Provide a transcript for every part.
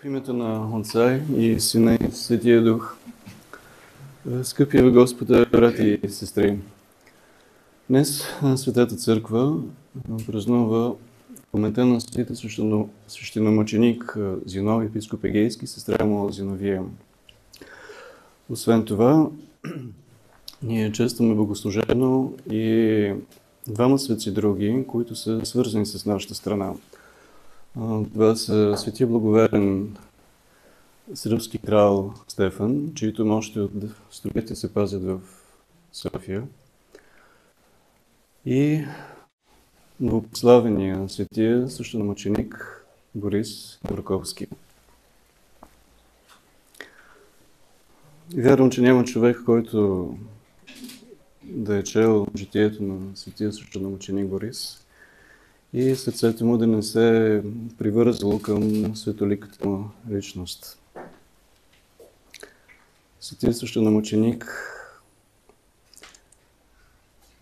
В името на Отца и Сина и Светия Дух. Скъпи ви Господа, брати и сестри! Днес Светата Църква празнува паметта на светите свещеномъченик Зинов, епископ Егейски, сестра му Зиновия. Освен това, ние честваме богослужебно и двама светци други, които са свързани с нашата страна. Това са светия благоверен сръбски крал Стефан, чието мощи от столетия се пазят в София. И новопославения светия също на мъченик Борис Бурковски. Вярвам, че няма човек, който да е чел житието на светия също на мъченик Борис и сърцето му да не се привързало към светоликата му личност. Светия също на мъченик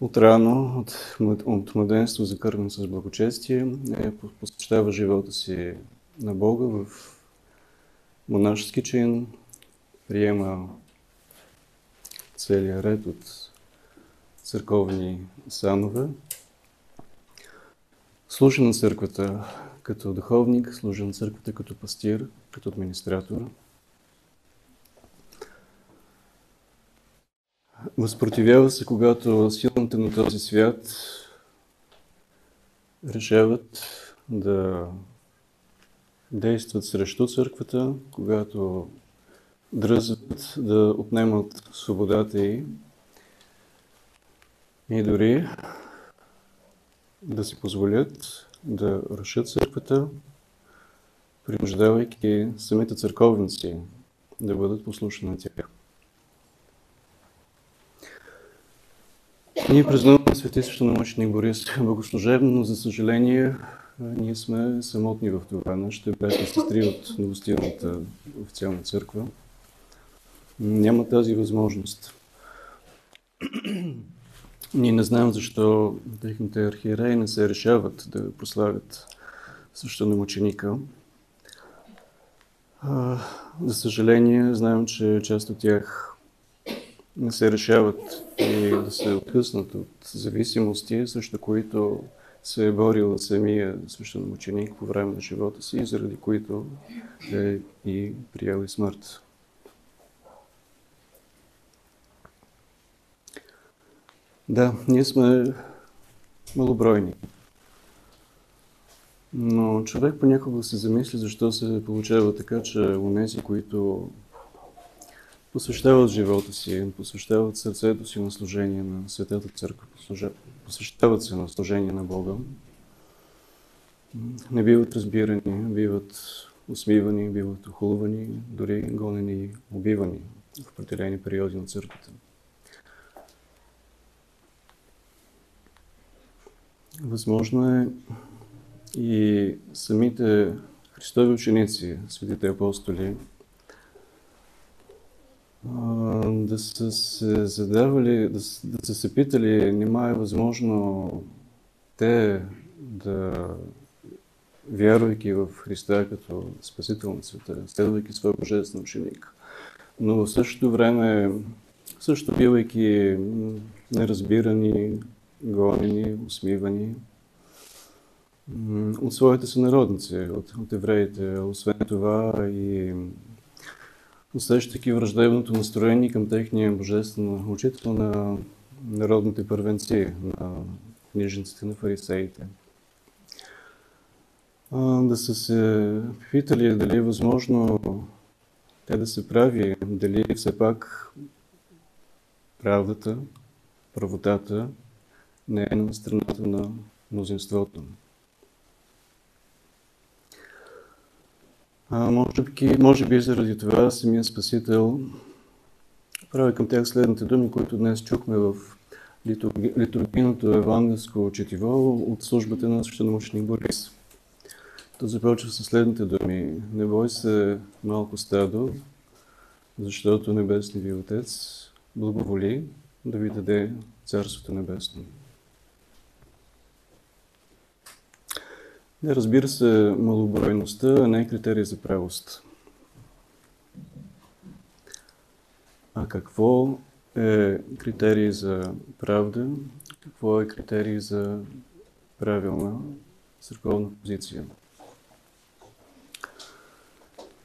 от рано, от, от младенство, закървен с благочестие, е, посещава живота си на Бога в монашески чин, приема целият ред от църковни санове, служи на църквата като духовник, служи на църквата като пастир, като администратор. Възпротивява се, когато силните на този свят решават да действат срещу църквата, когато дръзват да отнемат свободата й и дори да си позволят да рушат църквата, принуждавайки самите църковници да бъдат послушни на тях. Ние празнуваме свети мъченик Борис богослужебно, но за съжаление ние сме самотни в това. Нашите братя сестри от новостилната официална църква няма тази възможност. Ние не знаем защо техните архиереи не се решават да прославят мъченика. За съжаление, знаем, че част от тях не се решават и да се откъснат от зависимости, също които се е борил самия свещеномученик по време на живота си, заради които е и приял и смърт. Да, ние сме малобройни. Но човек понякога се замисли защо се получава така, че унези, които посвещават живота си, посвещават сърцето си на служение на Светата Църква, посвещават се на служение на Бога, не биват разбирани, биват усмивани, биват охулвани, дори гонени и убивани в определени периоди на църквата. Възможно е и самите Христови ученици, светите апостоли, да са се задавали, да, са се питали, нима е възможно те да, вярвайки в Христа като Спасител на света, следвайки своя божествен ученик, но в същото време, също бивайки неразбирани, гонени, усмивани от своите сънародници, от, от евреите. Освен това и усещайки враждебното настроение към техния божествен учител на народните първенци, на книжниците на фарисеите. Да са се питали дали е възможно те да се прави, дали все пак правдата, правотата не е на страната на мнозинството. А, може, би, може би заради това самия Спасител прави към тях следните думи, които днес чухме в литургийното евангелско четиво от службата на свещеномученик Борис. То започва с следните думи. Не бой се малко стадо, защото Небесният ви Отец благоволи да ви даде Царството Небесно. Не, разбира се, малобройността не е критерий за правост. А какво е критерий за правда? Какво е критерий за правилна църковна позиция?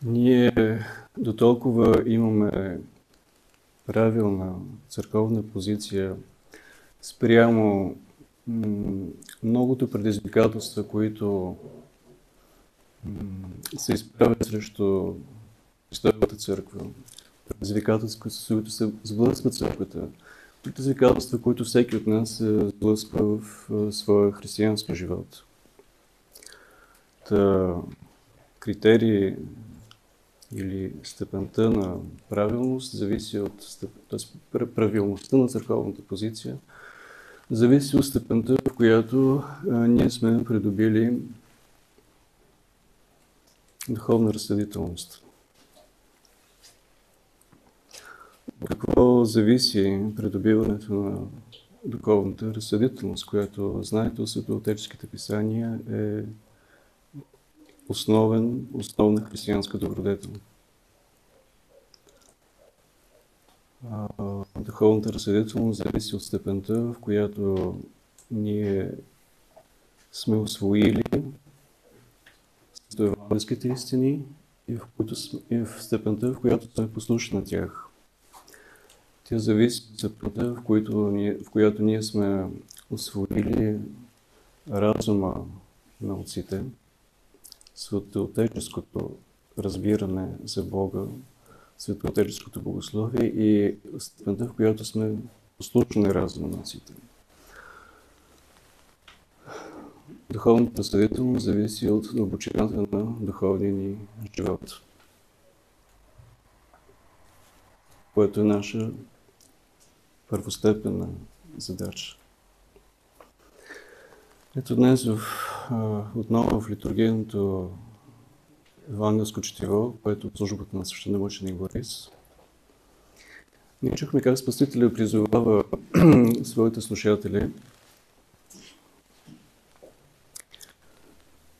Ние до толкова имаме правилна църковна позиция спрямо многото предизвикателства, които се изправят срещу Христовата църква, предизвикателства, които се сблъсква църквата, предизвикателства, които всеки от нас се сблъсква в своя християнски живот. Та, критерии или степента на правилност зависи от степ... правилността на църковната позиция, зависи от степента, в която а, ние сме придобили духовна разсъдителност. Какво зависи придобиването на духовната разсъдителност, която, знаете, от светоотеческите писания е основен, основна християнска добродетел. Духовната разсъдителност зависи от степента, в която ние сме освоили евангелските истини и в, които, и в степента, в която сме послушни на тях. Тя зависи от степента, в, която ние, в която ние сме освоили разума на отците, светоотеческото разбиране за Бога, светоотеческото богословие и степента, в която сме послушни отците. Духовната съдителност зависи от дълбочината на духовния ни живот, което е наша първостепенна задача. Ето днес в, отново в литургийното евангелско четиво, което от службата на свещеномъченик Борис, ние чухме как Спасителя призовава своите слушатели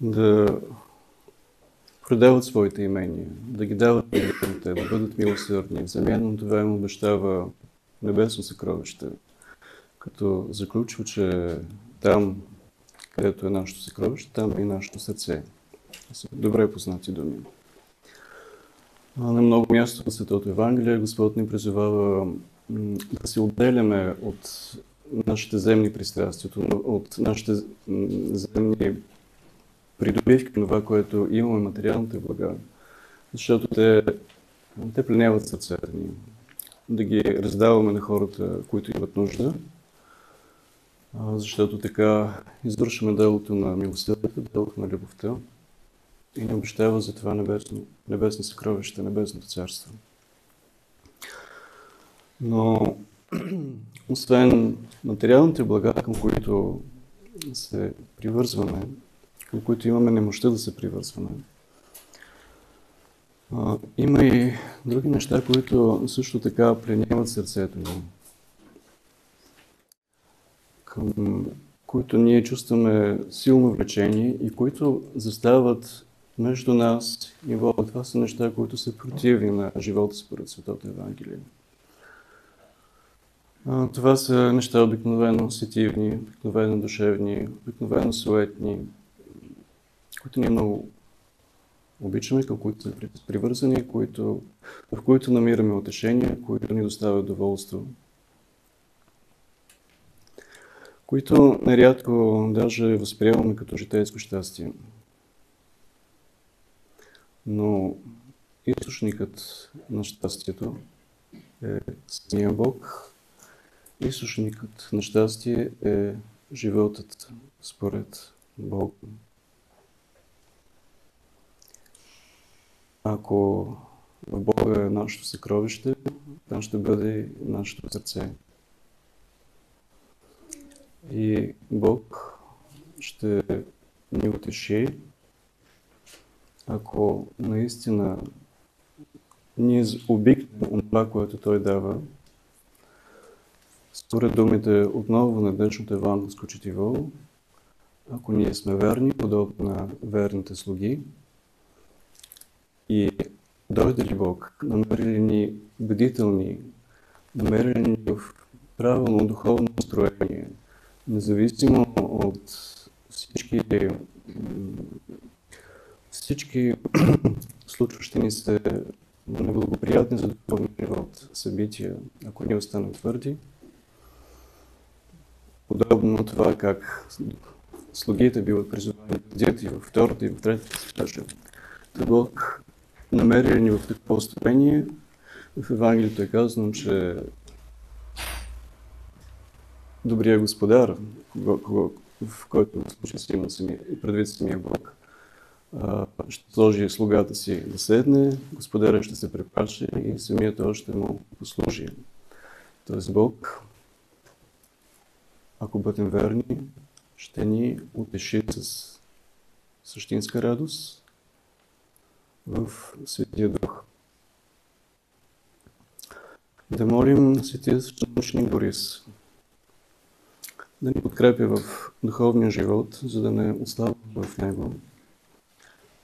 да продават своите имения, да ги дават на да бъдат милосърдни. В замяна на това им обещава небесно съкровище, като заключва, че там където е нашето съкровище, там е и нашето сърце. Са добре познати думи. На много място в Светото Евангелие Господ ни призовава да се отделяме от нашите земни пристрастия, от нашите земни придобивки, това, което имаме, материалните блага, защото те, те пленяват сърцето ни. Да ги раздаваме на хората, които имат нужда, защото така извършваме делото на милосърдието, делото на любовта и не обещава за това небесно, небесно съкровище, небесното царство. Но освен материалните блага, към които се привързваме, към които имаме немощта да се привързваме, има и други неща, които също така пленяват сърцето ни към които ние чувстваме силно влечение и които застават между нас и Бога. Това са неща, които са противни на живота според Светото Евангелие. Това са неща обикновено сетивни, обикновено душевни, обикновено суетни, които ние много обичаме, към които са привързани, които, в които намираме утешение, които ни доставят доволство които нерядко даже възприемаме като житейско щастие. Но източникът на щастието е самия Бог. Източникът на щастие е животът според Бог. Ако в Бога е нашето съкровище, там ще бъде нашето сърце. И Бог ще ни утеши, ако наистина ние обикнем това, което Той дава, според думите отново на днешното евангелско четиво, ако ние сме верни, подобно на верните слуги, и дойде ли Бог, намери ни бдителни, намери ни в правилно духовно настроение, независимо от всички, всички случващи ни се неблагоприятни за духовния живот събития, ако ние останем твърди, подобно на това как слугите биват призовани да и във втората и в третата стража. Да Бог намери ни в такова степение. В Евангелието е казано, че добрия господар, в който случай си има самия, предвид самия Бог, ще сложи слугата си да седне, господаря ще се препаше и самият той ще му послужи. Тоест Бог, ако бъдем верни, ще ни утеши с същинска радост в Светия Дух. Да молим Светия Свещеночник Борис да ни подкрепя в духовния живот, за да не ослабваме в него.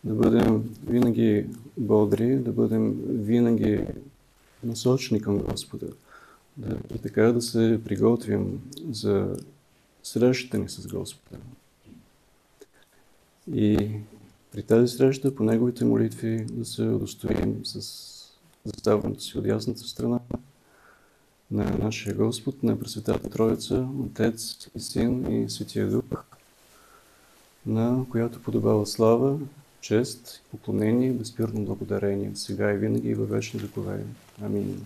Да бъдем винаги бодри, да бъдем винаги насочени към Господа. Да, и така да се приготвим за срещата ни с Господа. И при тази среща, по Неговите молитви, да се удостоим с заставането си от ясната страна на нашия Господ, на Пресветата Троица, Отец и Син и Светия Дух, на която подобава слава, чест, поклонение и безспирно благодарение, сега и винаги и във вечни векове. Амин.